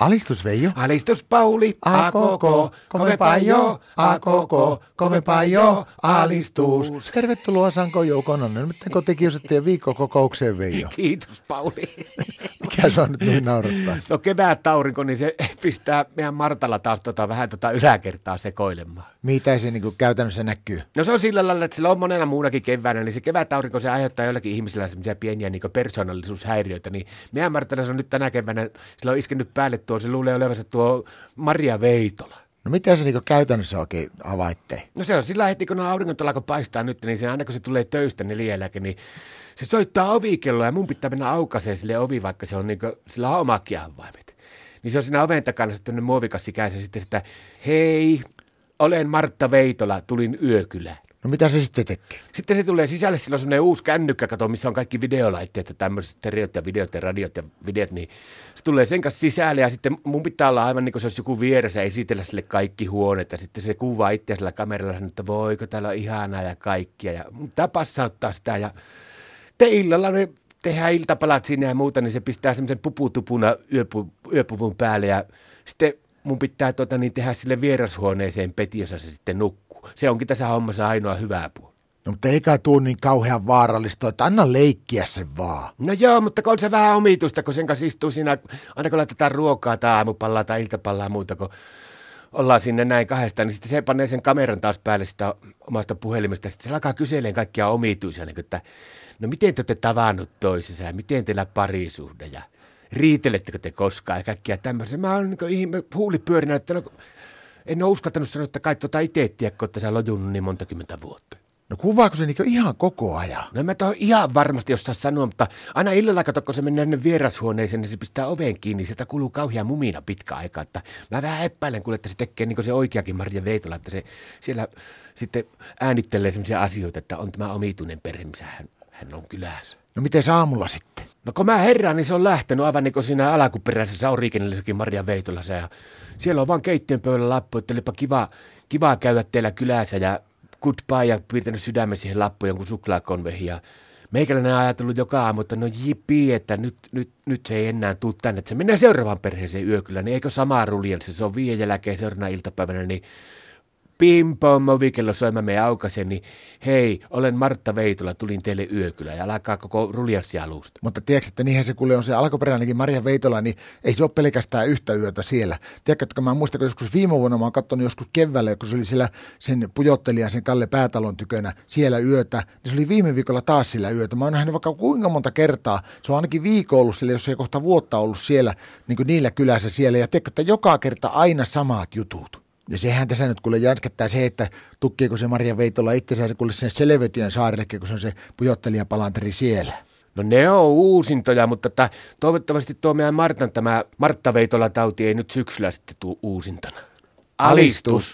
Alistus Veijo. Alistus Pauli, a koko, kovempaa jo, a koko, kovempaa jo, alistus. Tervetuloa Sanko Joukononen. Nyt kotikiusattiin viikkokokoukseen Veijo. Kiitos Pauli. Mikä se on nyt niin naurattaa? No kevät aurinko, niin se pistää meidän Martalla taas tota, vähän tota yläkertaa sekoilemaan. Mitä se niin käytännössä näkyy? No se on sillä lailla, että sillä on monena muunakin keväänä, niin se kevät aurinko se aiheuttaa jollakin ihmisillä semmoisia pieniä niin persoonallisuushäiriöitä. Niin meidän Martalla se on nyt tänä keväänä, sillä on iskenyt päälle tuo, se luulee olevansa tuo Maria Veitola. No mitä se niin käytännössä oikein havaitte? No se on sillä heti, kun auringot alkoi paistaa nyt, niin se aina kun se tulee töistä neljälläkin, niin se soittaa ovikelloa ja mun pitää mennä aukaiseen sille ovi, vaikka se on niin kuin, sillä on omakin avaimet. Niin se on siinä oven takana sitten muovikassi käy sitten sitä, hei, olen Martta Veitola, tulin yökylään. No mitä se sitten tekee? Sitten se tulee sisälle, sillä on semmoinen uusi kännykkä, kato, missä on kaikki videolaitteet ja tämmöiset stereot ja videot ja radiot ja videot, niin se tulee sen kanssa sisälle ja sitten mun pitää olla aivan niin kuin se olisi joku vieressä esitellä sille kaikki huoneet ja sitten se kuvaa itse sillä kameralla että voiko täällä on ihanaa ja kaikkia ja pitää passauttaa sitä ja te illalla ne tehdään iltapalat sinne ja muuta, niin se pistää semmoisen puputupuna yöpu, yöpuvun päälle ja sitten mun pitää tota, niin tehdä sille vierashuoneeseen peti, jossa se sitten nukkuu. Se onkin tässä hommassa ainoa hyvä puoli. No mutta eikä tuu niin kauhean vaarallista, että anna leikkiä sen vaan. No joo, mutta on se vähän omituista, kun sen kanssa istuu siinä, aina kun laitetaan ruokaa tai aamupallaa tai iltapallaa muuta, kun ollaan sinne näin kahdesta, niin sitten se panee sen kameran taas päälle sitä omasta puhelimesta. Sitten se alkaa kyselemään kaikkia omituisia, niin kuin, että no miten te olette tavannut toisensa ja miten teillä parisuhde ja riitelettekö te koskaan ja kaikkia tämmöisiä. Mä oon niin huuli pyörinä, että no, en ole uskaltanut sanoa, että kai tuota itse tiedä, että sä lojunut niin monta kymmentä vuotta. No kuvaako se niinku ihan koko ajan? No mä tohon ihan varmasti osaa sanoa, mutta aina illalla kato, kun se menee tänne vierashuoneeseen, niin se pistää oven kiinni, sieltä kuluu kauhean mumina pitkä aika. Että mä vähän epäilen, kun että se tekee niin se oikeakin Marja Veitola, että se siellä sitten äänittelee sellaisia asioita, että on tämä omituinen perhe, missä hän, hän on kylässä. No miten aamulla sitten? No kun mä herään, niin se on lähtenyt aivan niin kuin siinä alkuperäisessä originellisessakin Maria Veitolassa. Ja siellä on vaan keittiön pöydällä lappu, että olipa kiva, kiva käydä teillä kylässä ja goodbye ja piirtänyt sydämen siihen lappuun jonkun suklaakonvehin. Ja meikäläinen on ajatellut joka aamu, että no jipi, että nyt, nyt, nyt se ei enää tule tänne. Että se menee seuraavaan perheeseen yökyllä, niin eikö samaa ruljelsi? Se on viiden jälkeen seuraavana iltapäivänä, niin pim pom, ovikello me aukasen, niin hei, olen Martta Veitola, tulin teille yökylä ja alkaa koko ruljanssi alusta. Mutta tiedätkö, että niinhän se kuule on se alkuperäinenkin Maria Veitola, niin ei se ole pelkästään yhtä yötä siellä. Tiedätkö, että mä muistan, kun joskus viime vuonna mä oon katsonut joskus keväällä, kun se oli siellä sen pujottelijan, sen Kalle Päätalon tykönä siellä yötä, niin se oli viime viikolla taas sillä yötä. Mä oon nähnyt vaikka kuinka monta kertaa, se on ainakin viikko ollut sillä, jos ei kohta vuotta ollut siellä, niin kuin niillä kylässä siellä. Ja tiedätkö, että joka kerta aina samat jutut. Ja sehän tässä nyt kuule janskettää se, että tukkiiko se Maria Veitola itsensä kuule sen Selvetyön saarelle, kun se on se pujottelijapalanteri siellä. No ne on uusintoja, mutta että toivottavasti tuo meidän Martan tämä Martta Veitola tauti ei nyt syksyllä sitten tule uusintana. Alistus.